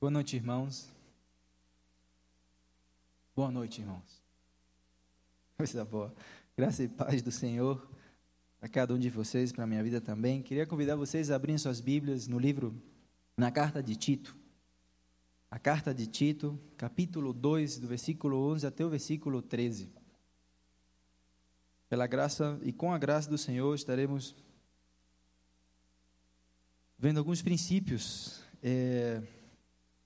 Boa noite, irmãos. Boa noite, irmãos. Coisa boa. Graça e paz do Senhor a cada um de vocês, para a minha vida também. Queria convidar vocês a abrirem suas Bíblias no livro, na carta de Tito. A carta de Tito, capítulo 2, do versículo 11 até o versículo 13. Pela graça e com a graça do Senhor estaremos vendo alguns princípios é,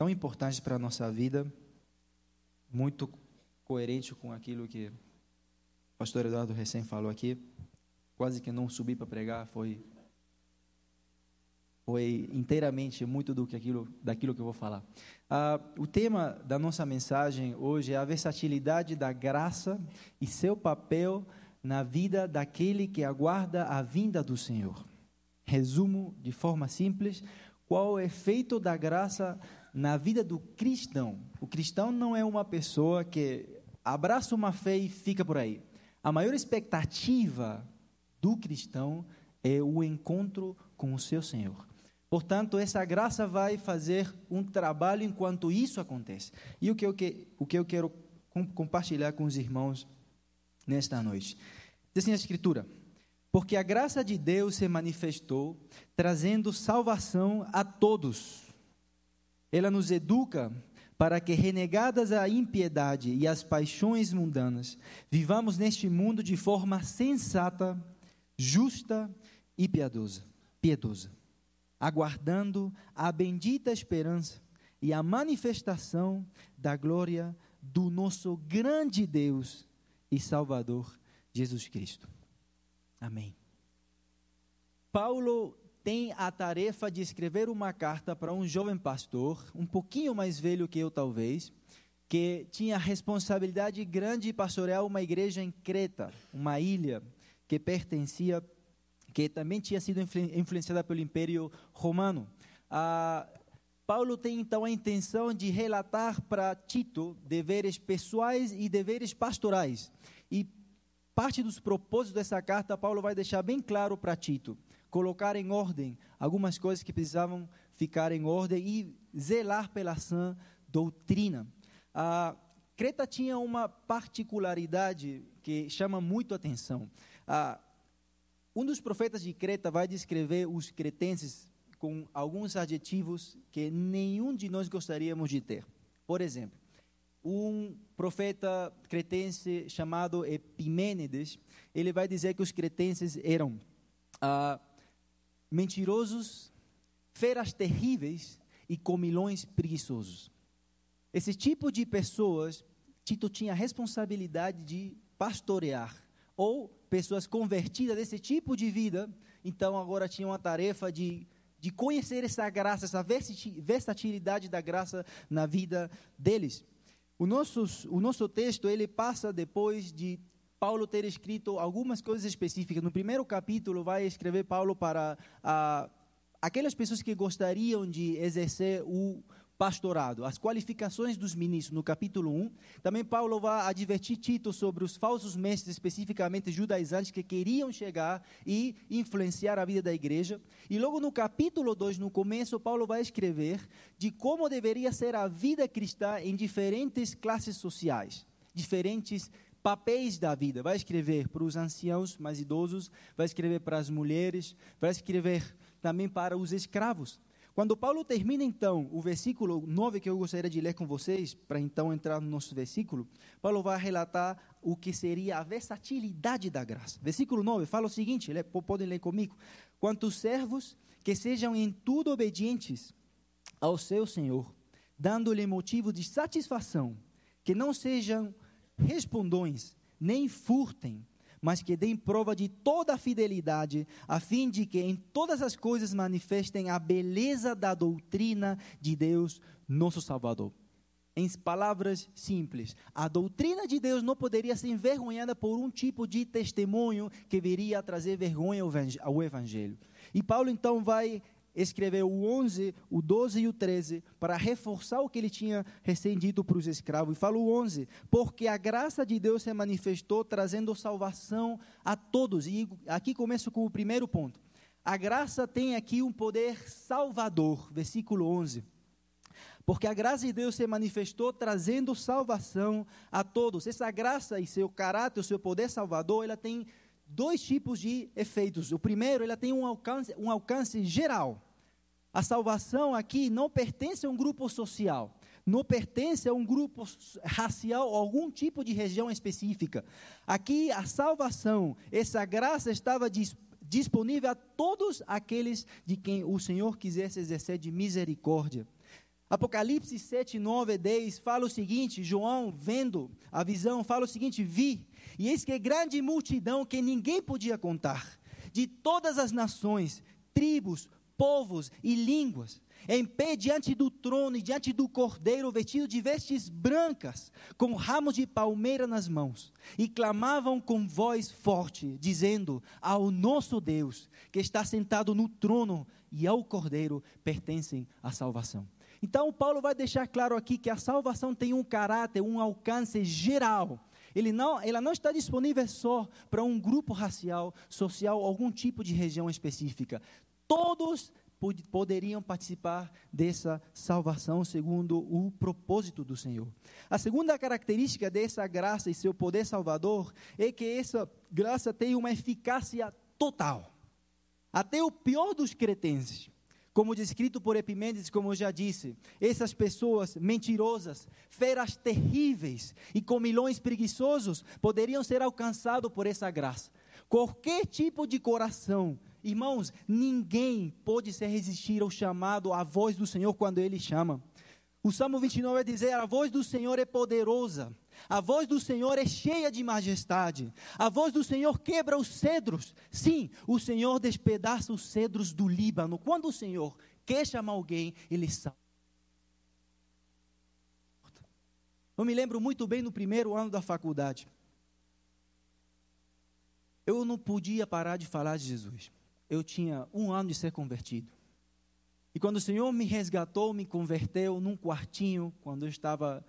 tão para a nossa vida, muito coerente com aquilo que o pastor Eduardo recém falou aqui. Quase que não subi para pregar, foi foi inteiramente muito do que aquilo, daquilo que eu vou falar. Ah, o tema da nossa mensagem hoje é a versatilidade da graça e seu papel na vida daquele que aguarda a vinda do Senhor. Resumo de forma simples qual o efeito da graça na vida do cristão. O cristão não é uma pessoa que abraça uma fé e fica por aí. A maior expectativa do cristão é o encontro com o seu Senhor. Portanto, essa graça vai fazer um trabalho enquanto isso acontece. E o que eu, que, o que eu quero compartilhar com os irmãos nesta noite? Diz assim a Escritura: porque a graça de Deus se manifestou, trazendo salvação a todos. Ela nos educa para que, renegadas a impiedade e as paixões mundanas, vivamos neste mundo de forma sensata, justa e piedosa, piedosa, aguardando a bendita esperança e a manifestação da glória do nosso grande Deus e Salvador Jesus Cristo. Amém. Paulo tem a tarefa de escrever uma carta para um jovem pastor, um pouquinho mais velho que eu talvez, que tinha a responsabilidade grande de pastorear uma igreja em Creta, uma ilha que pertencia, que também tinha sido influenciada pelo Império Romano. Ah, Paulo tem então a intenção de relatar para Tito deveres pessoais e deveres pastorais. E Parte dos propósitos dessa carta, Paulo vai deixar bem claro para Tito, colocar em ordem algumas coisas que precisavam ficar em ordem e zelar pela sã doutrina. A Creta tinha uma particularidade que chama muito atenção. um dos profetas de Creta vai descrever os cretenses com alguns adjetivos que nenhum de nós gostaríamos de ter. Por exemplo, um profeta cretense chamado Epimênides, ele vai dizer que os cretenses eram ah, mentirosos, feras terríveis e comilões preguiçosos. Esse tipo de pessoas, Tito tinha a responsabilidade de pastorear, ou pessoas convertidas desse tipo de vida, então agora tinham a tarefa de, de conhecer essa graça, essa versatilidade da graça na vida deles. O nosso, o nosso texto ele passa depois de Paulo ter escrito algumas coisas específicas. No primeiro capítulo vai escrever Paulo para ah, aquelas pessoas que gostariam de exercer o pastorado, as qualificações dos ministros, no capítulo 1. Também Paulo vai advertir Tito sobre os falsos mestres, especificamente judaizantes, que queriam chegar e influenciar a vida da igreja. E logo no capítulo 2, no começo, Paulo vai escrever de como deveria ser a vida cristã em diferentes classes sociais, diferentes papéis da vida. Vai escrever para os anciãos mais idosos, vai escrever para as mulheres, vai escrever também para os escravos. Quando Paulo termina então o versículo 9 que eu gostaria de ler com vocês, para então entrar no nosso versículo, Paulo vai relatar o que seria a versatilidade da graça. Versículo 9 fala o seguinte, podem ler comigo: Quantos servos que sejam em tudo obedientes ao seu Senhor, dando-lhe motivo de satisfação, que não sejam respondões, nem furtem, mas que deem prova de toda a fidelidade, a fim de que em todas as coisas manifestem a beleza da doutrina de Deus, nosso Salvador. Em palavras simples, a doutrina de Deus não poderia ser envergonhada por um tipo de testemunho que viria a trazer vergonha ao Evangelho. E Paulo então vai escreveu o 11, o 12 e o 13 para reforçar o que ele tinha recém dito para os escravos. E fala o 11, porque a graça de Deus se manifestou trazendo salvação a todos. E aqui começo com o primeiro ponto. A graça tem aqui um poder salvador, versículo 11. Porque a graça de Deus se manifestou trazendo salvação a todos. Essa graça e seu caráter, o seu poder salvador, ela tem dois tipos de efeitos. O primeiro, ela tem um alcance, um alcance geral. A salvação aqui não pertence a um grupo social, não pertence a um grupo racial ou algum tipo de região específica. Aqui a salvação, essa graça estava disponível a todos aqueles de quem o Senhor quisesse exercer de misericórdia. Apocalipse 7, 9 e 10 fala o seguinte: João, vendo a visão, fala o seguinte: Vi, e eis que grande multidão que ninguém podia contar, de todas as nações, tribos, povos e línguas, em pé diante do trono e diante do cordeiro, vestido de vestes brancas, com ramos de palmeira nas mãos, e clamavam com voz forte, dizendo: Ao nosso Deus, que está sentado no trono, e ao cordeiro pertencem a salvação. Então, Paulo vai deixar claro aqui que a salvação tem um caráter, um alcance geral. Ele não, ela não está disponível só para um grupo racial, social, algum tipo de região específica. Todos poderiam participar dessa salvação segundo o propósito do Senhor. A segunda característica dessa graça e seu poder salvador é que essa graça tem uma eficácia total. Até o pior dos cretenses como descrito por Epimênides, como eu já disse, essas pessoas mentirosas, feras terríveis e comilões preguiçosos poderiam ser alcançados por essa graça. Qualquer tipo de coração, irmãos, ninguém pode se resistir ao chamado, à voz do Senhor quando Ele chama. O Salmo 29 vai dizer: A voz do Senhor é poderosa a voz do Senhor é cheia de majestade. A voz do Senhor quebra os cedros. Sim, o Senhor despedaça os cedros do Líbano. Quando o Senhor quer chamar alguém, ele salva. Eu me lembro muito bem no primeiro ano da faculdade. Eu não podia parar de falar de Jesus. Eu tinha um ano de ser convertido. E quando o Senhor me resgatou, me converteu num quartinho, quando eu estava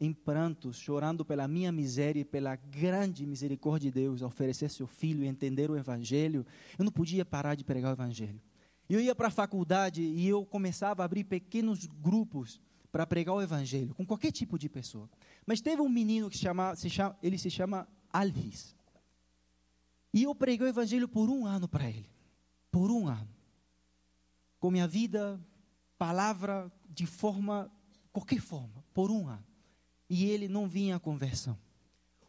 em prantos, chorando pela minha miséria e pela grande misericórdia de Deus, a oferecer seu filho e entender o Evangelho, eu não podia parar de pregar o Evangelho. Eu ia para a faculdade e eu começava a abrir pequenos grupos para pregar o Evangelho, com qualquer tipo de pessoa. Mas teve um menino que se chama, se chama ele se chama Alvis. E eu preguei o Evangelho por um ano para ele. Por um ano. Com minha vida, palavra, de forma, qualquer forma, por um ano e ele não vinha à conversão.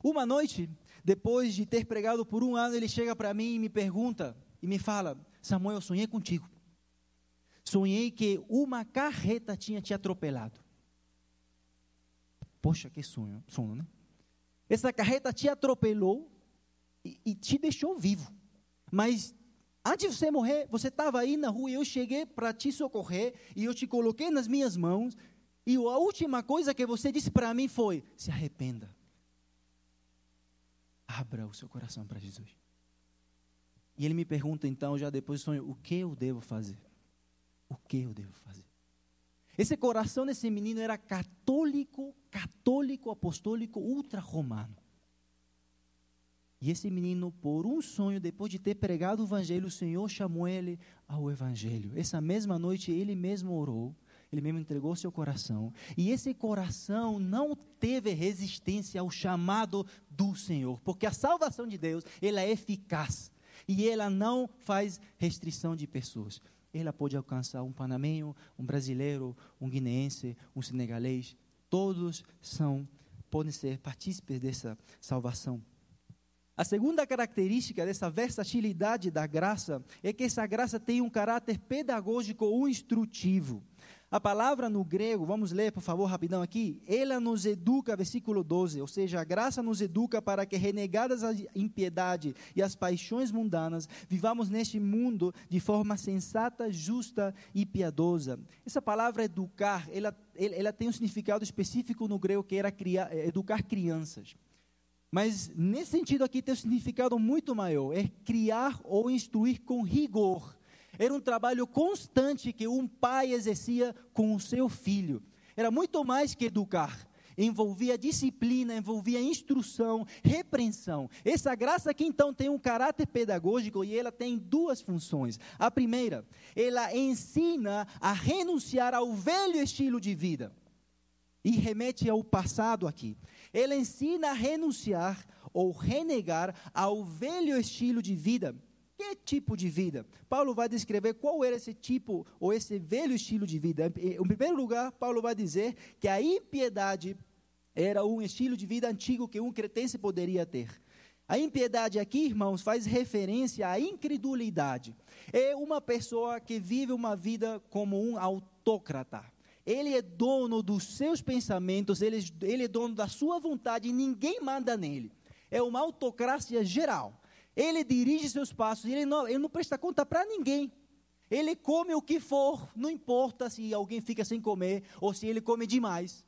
Uma noite, depois de ter pregado por um ano, ele chega para mim e me pergunta e me fala: Samuel, eu sonhei contigo. Sonhei que uma carreta tinha te atropelado. Poxa, que sonho, sono, né? Essa carreta te atropelou e, e te deixou vivo. Mas antes de você morrer, você estava aí na rua e eu cheguei para te socorrer e eu te coloquei nas minhas mãos e a última coisa que você disse para mim foi: se arrependa. Abra o seu coração para Jesus. E ele me pergunta então, já depois do sonho, o que eu devo fazer? O que eu devo fazer? Esse coração desse menino era católico, católico, apostólico, ultra-romano. E esse menino, por um sonho, depois de ter pregado o evangelho, o Senhor chamou ele ao evangelho. Essa mesma noite, ele mesmo orou ele mesmo entregou seu coração. E esse coração não teve resistência ao chamado do Senhor, porque a salvação de Deus, ela é eficaz e ela não faz restrição de pessoas. Ela pode alcançar um panamenho, um brasileiro, um guineense, um senegalês, todos são podem ser partícipes dessa salvação. A segunda característica dessa versatilidade da graça é que essa graça tem um caráter pedagógico ou instrutivo. A palavra no grego, vamos ler por favor rapidão aqui, ela nos educa, versículo 12, ou seja, a graça nos educa para que renegadas a impiedade e as paixões mundanas, vivamos neste mundo de forma sensata, justa e piedosa. Essa palavra educar, ela, ela tem um significado específico no grego que era criar, é, educar crianças. Mas nesse sentido aqui tem um significado muito maior, é criar ou instruir com rigor era um trabalho constante que um pai exercia com o seu filho. Era muito mais que educar. envolvia disciplina, envolvia instrução, repreensão. Essa graça aqui então tem um caráter pedagógico e ela tem duas funções. A primeira, ela ensina a renunciar ao velho estilo de vida. E remete ao passado aqui. Ela ensina a renunciar ou renegar ao velho estilo de vida. Que tipo de vida? Paulo vai descrever qual era esse tipo ou esse velho estilo de vida. Em primeiro lugar, Paulo vai dizer que a impiedade era um estilo de vida antigo que um cretense poderia ter. A impiedade aqui, irmãos, faz referência à incredulidade. É uma pessoa que vive uma vida como um autócrata. Ele é dono dos seus pensamentos, ele, ele é dono da sua vontade e ninguém manda nele. É uma autocracia geral. Ele dirige seus passos, ele não, ele não presta conta para ninguém. Ele come o que for, não importa se alguém fica sem comer ou se ele come demais.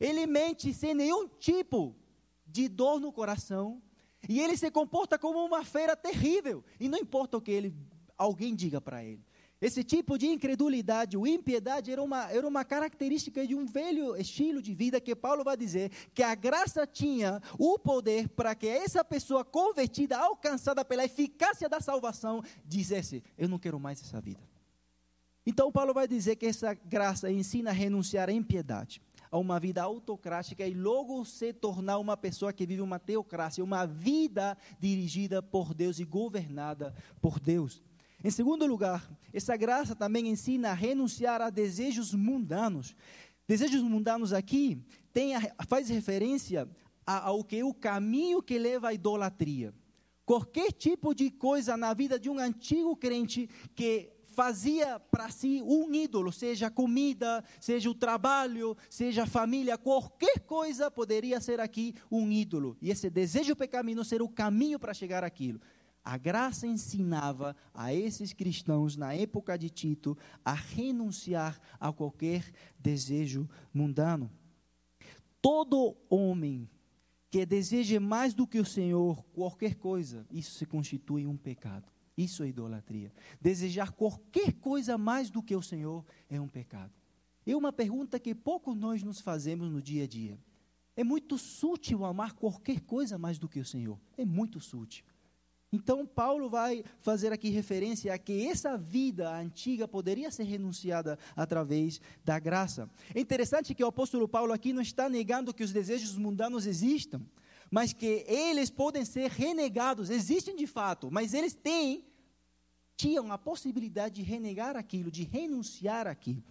Ele mente sem nenhum tipo de dor no coração. E ele se comporta como uma feira terrível. E não importa o que ele, alguém diga para ele. Esse tipo de incredulidade, ou impiedade, era uma, era uma característica de um velho estilo de vida que Paulo vai dizer que a graça tinha o poder para que essa pessoa convertida, alcançada pela eficácia da salvação, dissesse: Eu não quero mais essa vida. Então, Paulo vai dizer que essa graça ensina a renunciar à impiedade a uma vida autocrática e logo se tornar uma pessoa que vive uma teocracia, uma vida dirigida por Deus e governada por Deus. Em segundo lugar, essa graça também ensina a renunciar a desejos mundanos. Desejos mundanos aqui tem, faz referência ao que o caminho que leva à idolatria. Qualquer tipo de coisa na vida de um antigo crente que fazia para si um ídolo, seja comida, seja o trabalho, seja a família, qualquer coisa poderia ser aqui um ídolo. E esse desejo pecaminoso ser o caminho para chegar àquilo. A graça ensinava a esses cristãos, na época de Tito, a renunciar a qualquer desejo mundano. Todo homem que deseje mais do que o Senhor qualquer coisa, isso se constitui um pecado. Isso é idolatria. Desejar qualquer coisa mais do que o Senhor é um pecado. É uma pergunta que pouco nós nos fazemos no dia a dia. É muito sutil amar qualquer coisa mais do que o Senhor. É muito sutil. Então, Paulo vai fazer aqui referência a que essa vida antiga poderia ser renunciada através da graça. É interessante que o apóstolo Paulo aqui não está negando que os desejos mundanos existam mas que eles podem ser renegados, existem de fato, mas eles têm, tinham a possibilidade de renegar aquilo, de renunciar aquilo.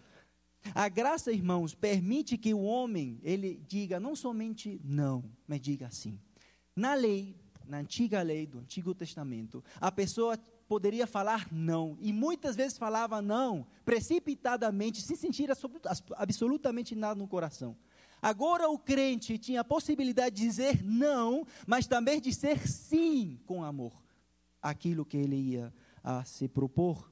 A graça, irmãos, permite que o homem, ele diga não somente não, mas diga sim. Na lei, na antiga lei do Antigo Testamento, a pessoa poderia falar não, e muitas vezes falava não, precipitadamente, sem sentir absolutamente nada no coração. Agora o crente tinha a possibilidade de dizer não, mas também de dizer sim com amor, aquilo que ele ia a se propor.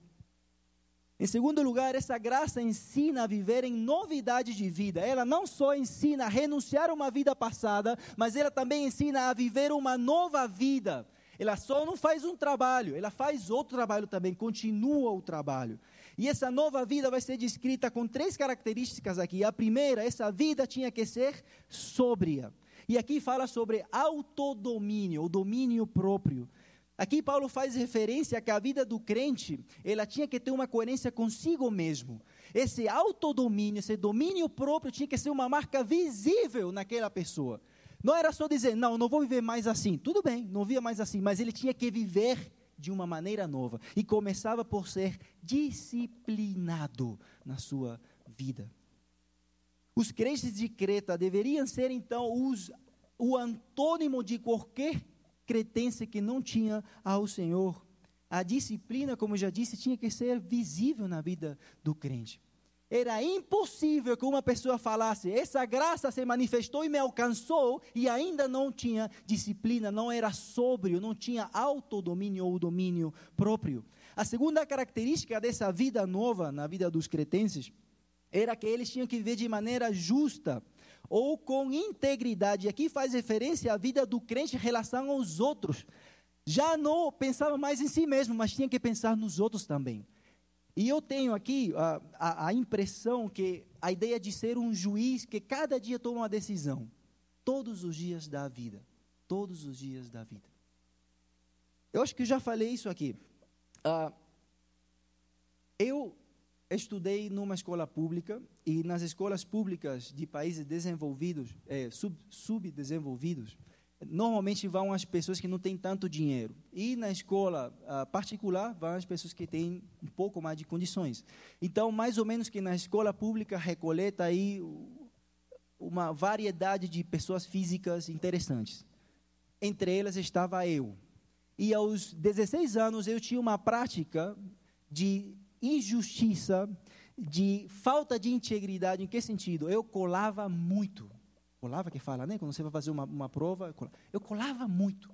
Em segundo lugar, essa graça ensina a viver em novidade de vida. Ela não só ensina a renunciar a uma vida passada, mas ela também ensina a viver uma nova vida. Ela só não faz um trabalho, ela faz outro trabalho também, continua o trabalho. E essa nova vida vai ser descrita com três características aqui. A primeira, essa vida tinha que ser sóbria. E aqui fala sobre autodomínio, o domínio próprio. Aqui Paulo faz referência a que a vida do crente, ela tinha que ter uma coerência consigo mesmo. Esse autodomínio, esse domínio próprio tinha que ser uma marca visível naquela pessoa. Não era só dizer, não, não vou viver mais assim. Tudo bem, não via mais assim, mas ele tinha que viver de uma maneira nova. E começava por ser disciplinado na sua vida. Os crentes de Creta deveriam ser, então, os, o antônimo de qualquer cretense que não tinha ao Senhor. A disciplina, como já disse, tinha que ser visível na vida do crente. Era impossível que uma pessoa falasse: essa graça se manifestou e me alcançou, e ainda não tinha disciplina, não era sóbrio, não tinha autodomínio ou domínio próprio. A segunda característica dessa vida nova na vida dos cretenses era que eles tinham que viver de maneira justa ou com integridade. E aqui faz referência à vida do crente em relação aos outros. Já não pensava mais em si mesmo, mas tinha que pensar nos outros também. E eu tenho aqui a, a, a, impressão que a ideia de ser um juiz que cada dia toma uma decisão, todos os dias da vida, todos os dias da vida. Eu acho que já falei isso aqui. Uh, eu estudei numa escola pública e nas escolas públicas de países desenvolvidos, é, sub, subdesenvolvidos, normalmente vão as pessoas que não têm tanto dinheiro. E na escola uh, particular vão as pessoas que têm um pouco mais de condições. Então, mais ou menos que na escola pública recoleta aí uma variedade de pessoas físicas interessantes. Entre elas estava eu. E aos 16 anos eu tinha uma prática de injustiça, de falta de integridade. Em que sentido? Eu colava muito. Colava que fala, né? Quando você vai fazer uma, uma prova, eu colava. eu colava muito.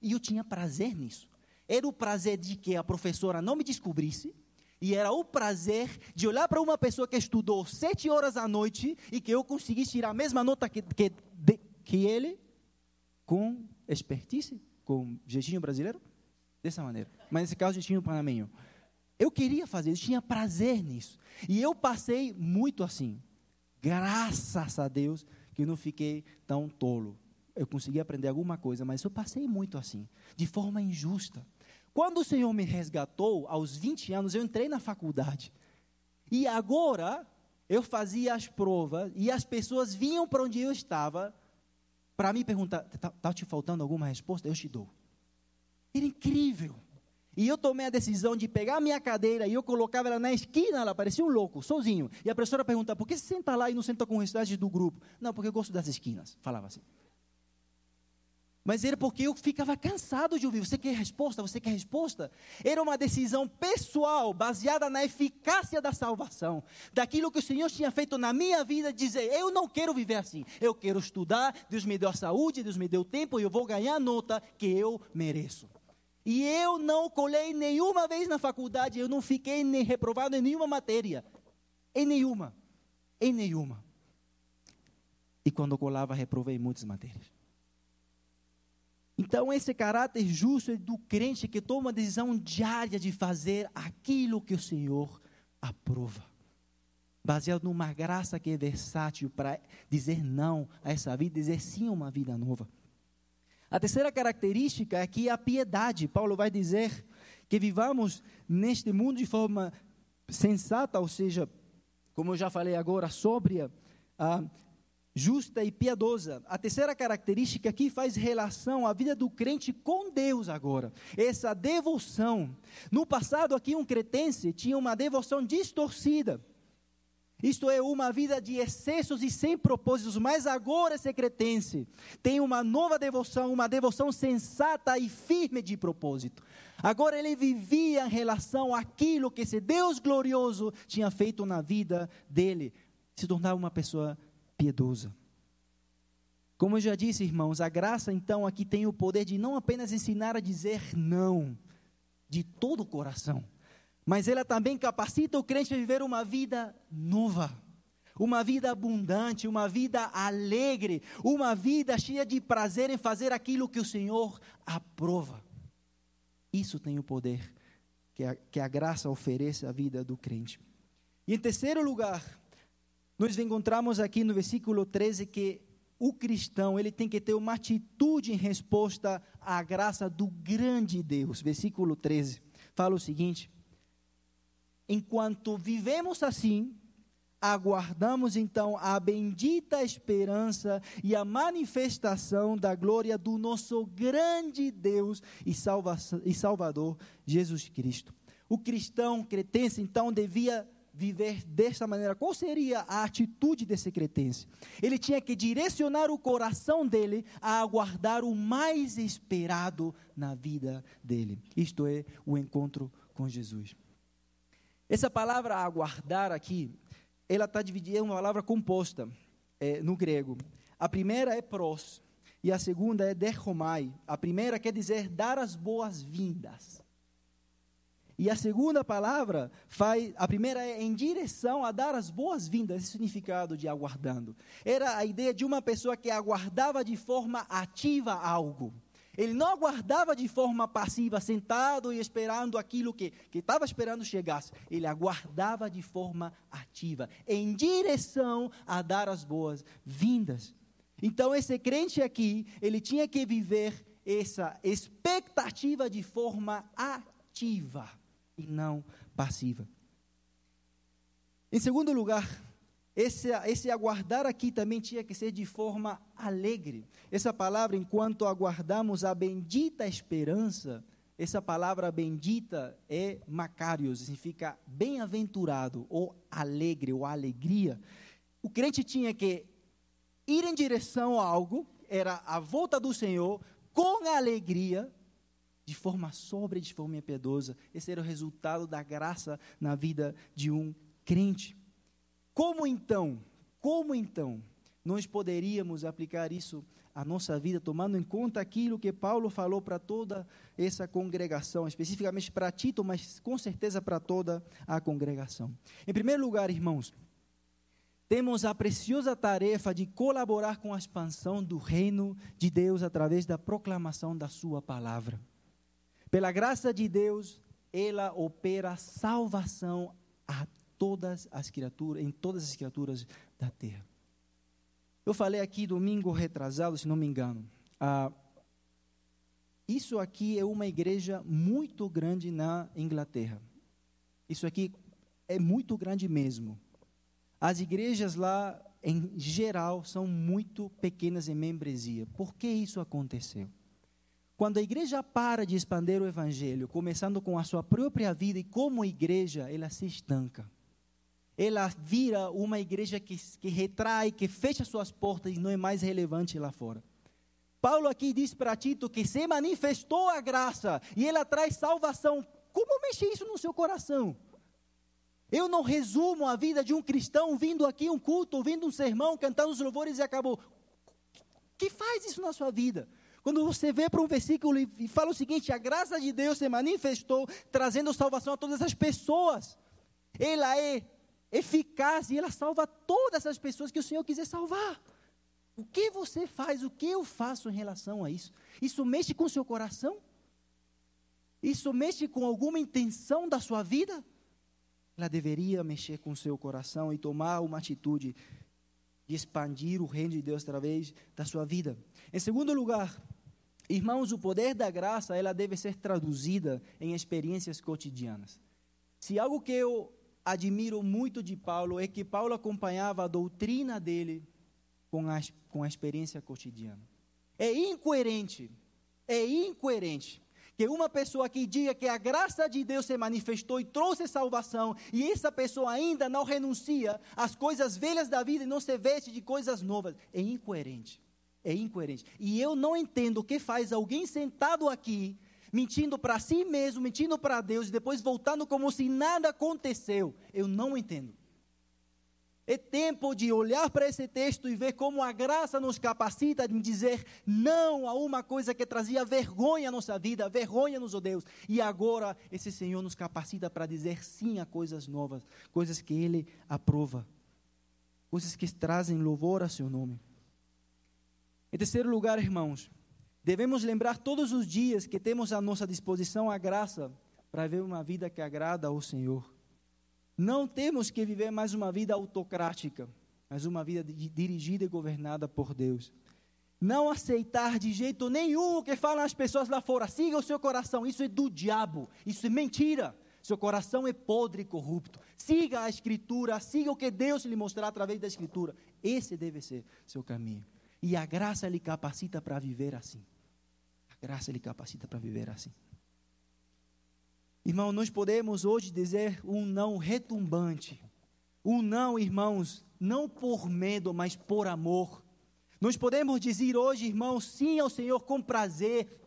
E eu tinha prazer nisso. Era o prazer de que a professora não me descobrisse, e era o prazer de olhar para uma pessoa que estudou sete horas à noite e que eu conseguisse tirar a mesma nota que, que, de, que ele, com expertise, com jeitinho brasileiro, dessa maneira. Mas nesse caso, jeitinho panamenho. Eu queria fazer, eu tinha prazer nisso. E eu passei muito assim. Graças a Deus que não fiquei tão tolo. Eu consegui aprender alguma coisa, mas eu passei muito assim, de forma injusta. Quando o Senhor me resgatou, aos 20 anos, eu entrei na faculdade. E agora, eu fazia as provas e as pessoas vinham para onde eu estava para me perguntar: está tá te faltando alguma resposta? Eu te dou. Era incrível. E eu tomei a decisão de pegar a minha cadeira e eu colocava ela na esquina, ela parecia um louco, sozinho. E a professora perguntava, por que você senta lá e não senta com o restante do grupo? Não, porque eu gosto das esquinas, falava assim. Mas era porque eu ficava cansado de ouvir, você quer resposta, você quer resposta? Era uma decisão pessoal, baseada na eficácia da salvação. Daquilo que o Senhor tinha feito na minha vida, dizer, eu não quero viver assim. Eu quero estudar, Deus me deu a saúde, Deus me deu tempo, e eu vou ganhar a nota que eu mereço. E eu não colei nenhuma vez na faculdade, eu não fiquei nem reprovado em nenhuma matéria. Em nenhuma. Em nenhuma. E quando colava, reprovei muitas matérias. Então, esse caráter justo é do crente que toma a decisão diária de fazer aquilo que o Senhor aprova. Baseado numa graça que é versátil para dizer não a essa vida, dizer sim a uma vida nova. A terceira característica é que a piedade. Paulo vai dizer que vivamos neste mundo de forma sensata, ou seja, como eu já falei agora, sóbria, ah, justa e piedosa. A terceira característica aqui faz relação à vida do crente com Deus agora. Essa devoção. No passado aqui um cretense tinha uma devoção distorcida. Isto é uma vida de excessos e sem propósitos, mas agora esse cretense tem uma nova devoção, uma devoção sensata e firme de propósito. Agora ele vivia em relação àquilo que esse Deus glorioso tinha feito na vida dele, se tornar uma pessoa piedosa. Como eu já disse, irmãos, a graça então aqui tem o poder de não apenas ensinar a dizer não de todo o coração, mas ela também capacita o crente a viver uma vida nova, uma vida abundante, uma vida alegre, uma vida cheia de prazer em fazer aquilo que o Senhor aprova. Isso tem o poder que a, que a graça oferece à vida do crente. E em terceiro lugar, nós encontramos aqui no versículo 13 que o cristão ele tem que ter uma atitude em resposta à graça do grande Deus. Versículo 13 fala o seguinte: Enquanto vivemos assim, aguardamos então a bendita esperança e a manifestação da glória do nosso grande Deus e, salva e Salvador Jesus Cristo. O cristão cretense então devia viver desta maneira. Qual seria a atitude desse cretense? Ele tinha que direcionar o coração dele a aguardar o mais esperado na vida dele, isto é, o encontro com Jesus. Essa palavra aguardar aqui, ela está dividida, é uma palavra composta é, no grego. A primeira é pros e a segunda é derromai. A primeira quer dizer dar as boas-vindas. E a segunda palavra faz, a primeira é em direção a dar as boas-vindas, esse significado de aguardando. Era a ideia de uma pessoa que aguardava de forma ativa algo. Ele não aguardava de forma passiva, sentado e esperando aquilo que estava esperando chegasse. Ele aguardava de forma ativa, em direção a dar as boas-vindas. Então, esse crente aqui, ele tinha que viver essa expectativa de forma ativa e não passiva. Em segundo lugar, esse, esse aguardar aqui também tinha que ser de forma alegre. Essa palavra, enquanto aguardamos a bendita esperança, essa palavra bendita é macarios, significa bem-aventurado, ou alegre, ou alegria. O crente tinha que ir em direção a algo, era a volta do Senhor, com alegria, de forma sóbria, de forma piedosa. Esse era o resultado da graça na vida de um crente. Como então, como então nós poderíamos aplicar isso à nossa vida, tomando em conta aquilo que Paulo falou para toda essa congregação, especificamente para Tito, mas com certeza para toda a congregação? Em primeiro lugar, irmãos, temos a preciosa tarefa de colaborar com a expansão do reino de Deus através da proclamação da Sua palavra. Pela graça de Deus, ela opera salvação a todas as criaturas, em todas as criaturas da terra. Eu falei aqui domingo retrasado, se não me engano. Ah, isso aqui é uma igreja muito grande na Inglaterra. Isso aqui é muito grande mesmo. As igrejas lá, em geral, são muito pequenas em membresia. Por que isso aconteceu? Quando a igreja para de expandir o evangelho, começando com a sua própria vida e como igreja, ela se estanca ela vira uma igreja que, que retrai, que fecha suas portas e não é mais relevante lá fora. Paulo aqui diz para Tito que se manifestou a graça e ela traz salvação. Como mexe isso no seu coração? Eu não resumo a vida de um cristão vindo aqui um culto, ouvindo um sermão, cantando os louvores e acabou. Que faz isso na sua vida? Quando você vê para um versículo e fala o seguinte: a graça de Deus se manifestou, trazendo salvação a todas as pessoas. Ela é eficaz e ela salva todas as pessoas que o Senhor quiser salvar. O que você faz, o que eu faço em relação a isso? Isso mexe com o seu coração? Isso mexe com alguma intenção da sua vida? Ela deveria mexer com o seu coração e tomar uma atitude de expandir o reino de Deus através da sua vida. Em segundo lugar, irmãos, o poder da graça, ela deve ser traduzida em experiências cotidianas. Se algo que eu admiro muito de Paulo é que Paulo acompanhava a doutrina dele com a, com a experiência cotidiana. É incoerente, é incoerente que uma pessoa que diga que a graça de Deus se manifestou e trouxe salvação, e essa pessoa ainda não renuncia às coisas velhas da vida e não se veste de coisas novas, é incoerente. É incoerente. E eu não entendo o que faz alguém sentado aqui mentindo para si mesmo, mentindo para Deus e depois voltando como se nada aconteceu. Eu não entendo. É tempo de olhar para esse texto e ver como a graça nos capacita de dizer não a uma coisa que trazia vergonha à nossa vida, vergonha nos judeus. E agora esse Senhor nos capacita para dizer sim a coisas novas, coisas que Ele aprova, coisas que trazem louvor a Seu nome. Em terceiro lugar, irmãos, Devemos lembrar todos os dias que temos à nossa disposição a graça para viver uma vida que agrada ao Senhor. Não temos que viver mais uma vida autocrática, mas uma vida dirigida e governada por Deus. Não aceitar de jeito nenhum o que falam as pessoas lá fora. Siga o seu coração, isso é do diabo, isso é mentira. Seu coração é podre e corrupto. Siga a Escritura, siga o que Deus lhe mostrar através da Escritura. Esse deve ser seu caminho. E a graça lhe capacita para viver assim graça lhe capacita para viver assim. Irmão, nós podemos hoje dizer um não retumbante. Um não, irmãos, não por medo, mas por amor. Nós podemos dizer hoje, irmãos, sim ao Senhor com prazer.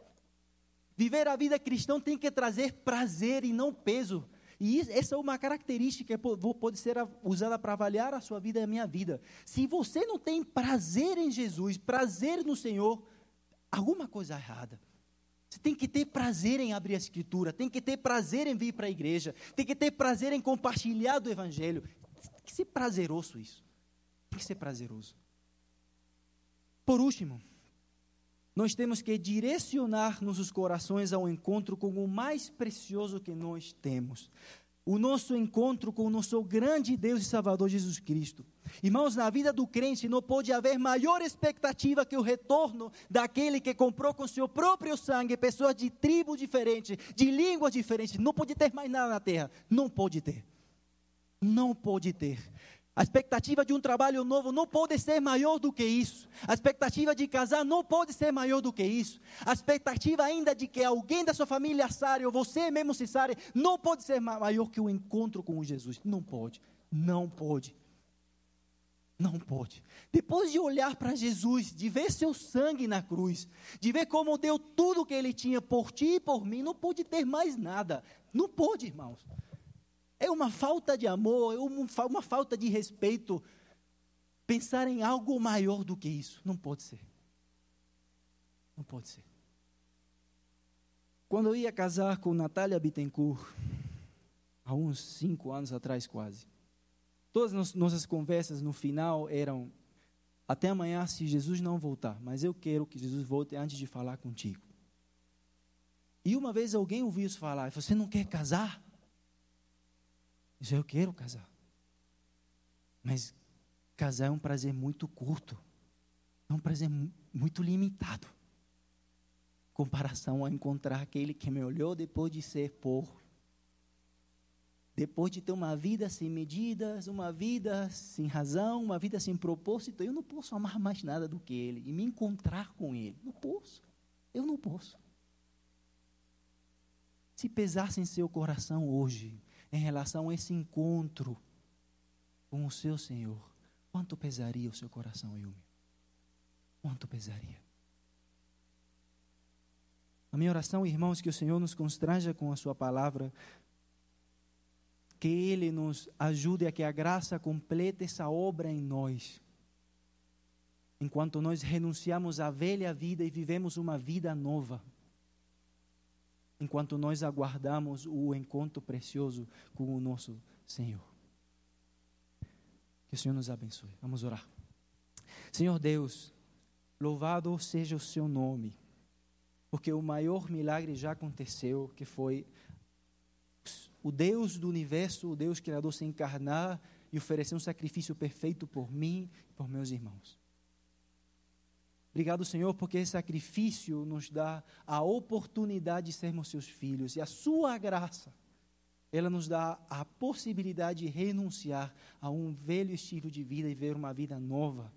Viver a vida cristã tem que trazer prazer e não peso. E essa é uma característica que pode ser usada para avaliar a sua vida e a minha vida. Se você não tem prazer em Jesus, prazer no Senhor, alguma coisa errada. Você tem que ter prazer em abrir a escritura, tem que ter prazer em vir para a igreja, tem que ter prazer em compartilhar do evangelho. Tem que ser prazeroso isso. Tem que ser prazeroso. Por último, nós temos que direcionar nossos corações ao encontro com o mais precioso que nós temos. O nosso encontro com o nosso grande Deus e Salvador Jesus Cristo. Irmãos, na vida do crente não pode haver maior expectativa que o retorno daquele que comprou com seu próprio sangue pessoas de tribo diferentes, de línguas diferentes. Não pode ter mais nada na terra. Não pode ter. Não pode ter. A expectativa de um trabalho novo não pode ser maior do que isso. A expectativa de casar não pode ser maior do que isso. A expectativa ainda de que alguém da sua família sare, ou você mesmo se sare, não pode ser maior que o encontro com Jesus. Não pode. Não pode. Não pode. Depois de olhar para Jesus, de ver seu sangue na cruz, de ver como deu tudo o que ele tinha por ti e por mim, não pode ter mais nada. Não pode, irmãos. É uma falta de amor, é uma falta de respeito pensar em algo maior do que isso. Não pode ser. Não pode ser. Quando eu ia casar com Natália Bittencourt, há uns cinco anos atrás quase, todas as nossas conversas no final eram: até amanhã, se Jesus não voltar, mas eu quero que Jesus volte antes de falar contigo. E uma vez alguém ouviu isso falar: você não quer casar? Eu quero casar. Mas casar é um prazer muito curto. É um prazer muito limitado. Em comparação a encontrar aquele que me olhou depois de ser porro. Depois de ter uma vida sem medidas, uma vida sem razão, uma vida sem propósito, eu não posso amar mais nada do que Ele e me encontrar com Ele. Não posso. Eu não posso. Se pesasse em seu coração hoje, em relação a esse encontro com o seu Senhor, quanto pesaria o seu coração e o meu? Quanto pesaria? A minha oração, irmãos, que o Senhor nos constranja com a Sua palavra, que Ele nos ajude a que a graça complete essa obra em nós. Enquanto nós renunciamos à velha vida e vivemos uma vida nova enquanto nós aguardamos o encontro precioso com o nosso Senhor. Que o Senhor nos abençoe. Vamos orar. Senhor Deus, louvado seja o seu nome, porque o maior milagre já aconteceu, que foi o Deus do universo, o Deus criador se encarnar e oferecer um sacrifício perfeito por mim e por meus irmãos. Obrigado, Senhor, porque esse sacrifício nos dá a oportunidade de sermos seus filhos e a sua graça, ela nos dá a possibilidade de renunciar a um velho estilo de vida e ver uma vida nova.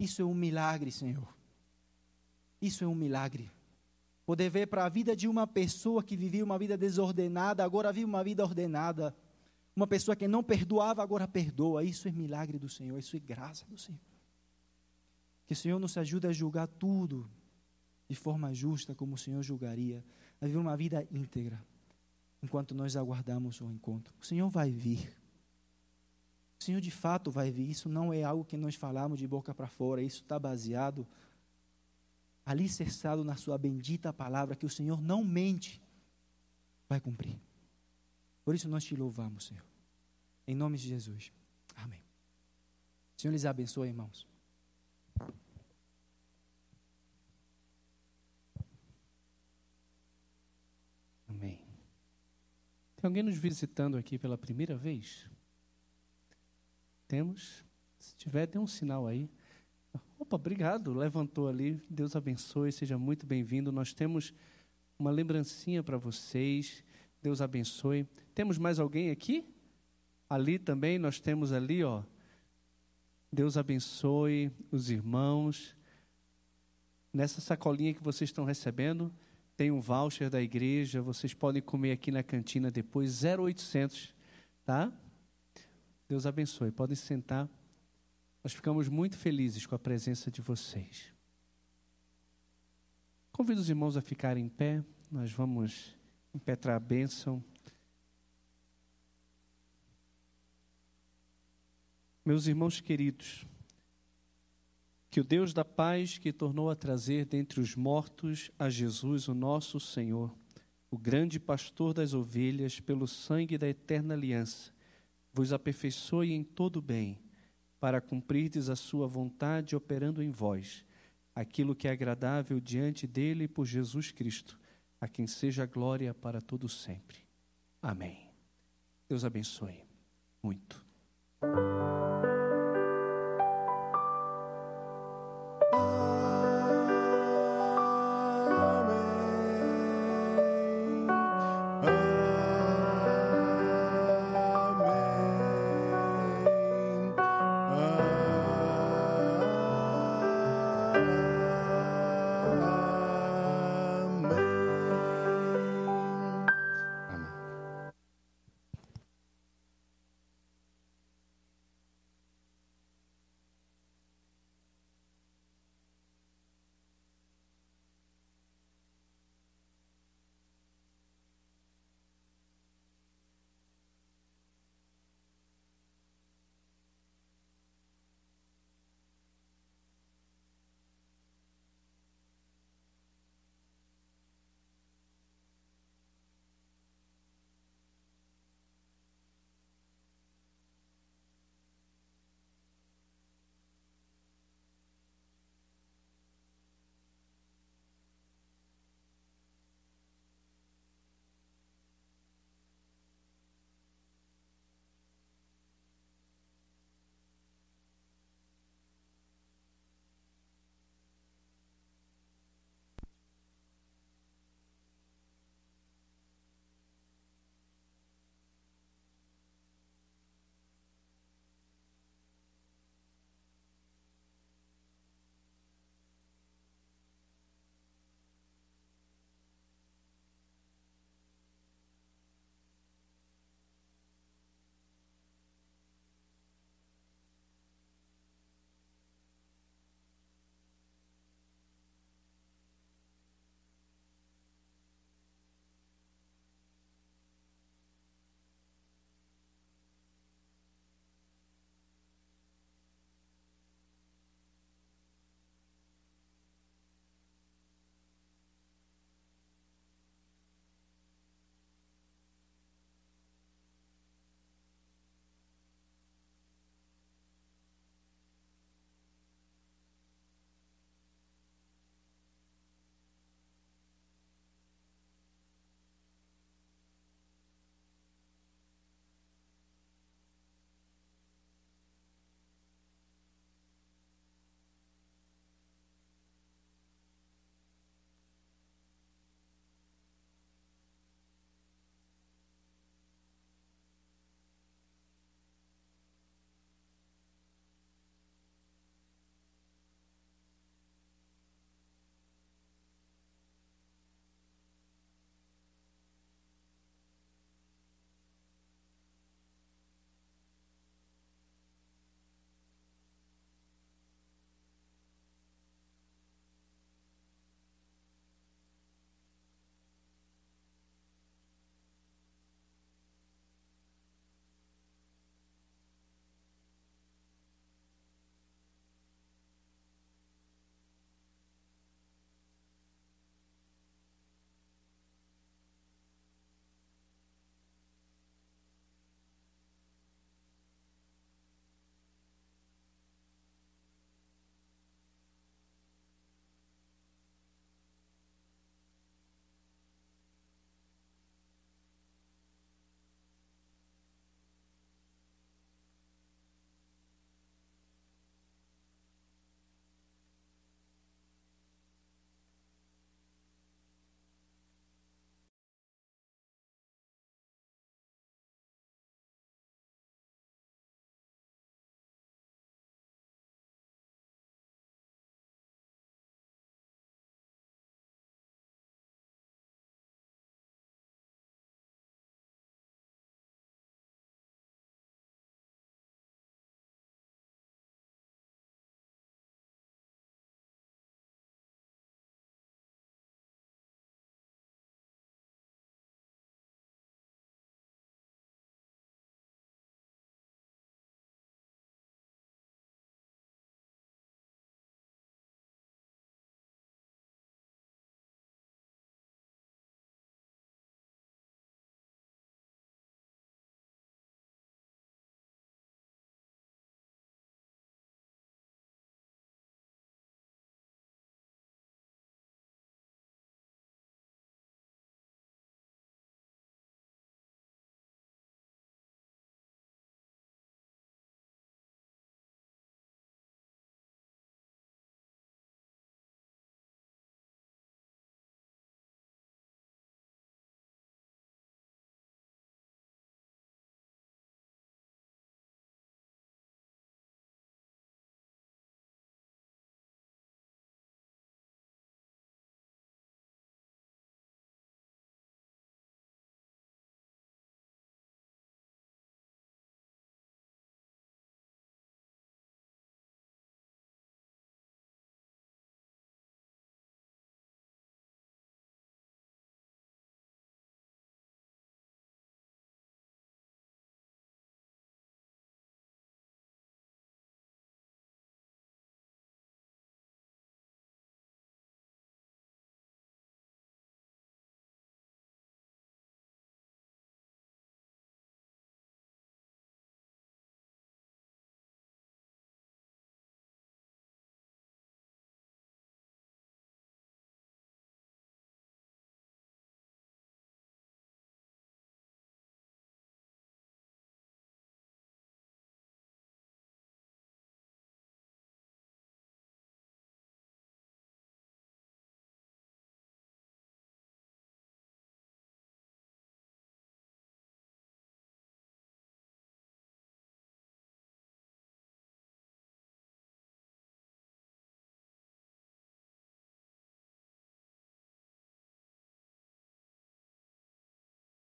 Isso é um milagre, Senhor. Isso é um milagre. Poder ver para a vida de uma pessoa que vivia uma vida desordenada, agora vive uma vida ordenada. Uma pessoa que não perdoava, agora perdoa. Isso é milagre do Senhor, isso é graça do Senhor. Que o Senhor nos ajude a julgar tudo de forma justa, como o Senhor julgaria, a viver uma vida íntegra, enquanto nós aguardamos o encontro. O Senhor vai vir. O Senhor de fato vai vir. Isso não é algo que nós falamos de boca para fora, isso está baseado, alicerçado na Sua bendita palavra, que o Senhor não mente, vai cumprir. Por isso nós te louvamos, Senhor. Em nome de Jesus. Amém. O Senhor lhes abençoe, irmãos. Amém. Alguém nos visitando aqui pela primeira vez? Temos? Se tiver, dê um sinal aí. Opa, obrigado. Levantou ali. Deus abençoe. Seja muito bem-vindo. Nós temos uma lembrancinha para vocês. Deus abençoe. Temos mais alguém aqui? Ali também, nós temos ali, ó. Deus abençoe os irmãos. Nessa sacolinha que vocês estão recebendo, tem um voucher da igreja, vocês podem comer aqui na cantina depois, 0800, tá? Deus abençoe, podem sentar. Nós ficamos muito felizes com a presença de vocês. Convido os irmãos a ficarem em pé, nós vamos impetrar a bênção. Meus irmãos queridos, que o Deus da paz, que tornou a trazer dentre os mortos a Jesus, o nosso Senhor, o grande pastor das ovelhas, pelo sangue da eterna aliança, vos aperfeiçoe em todo bem, para cumprirdes a sua vontade operando em vós, aquilo que é agradável diante dele por Jesus Cristo, a quem seja glória para todo sempre. Amém. Deus abençoe muito.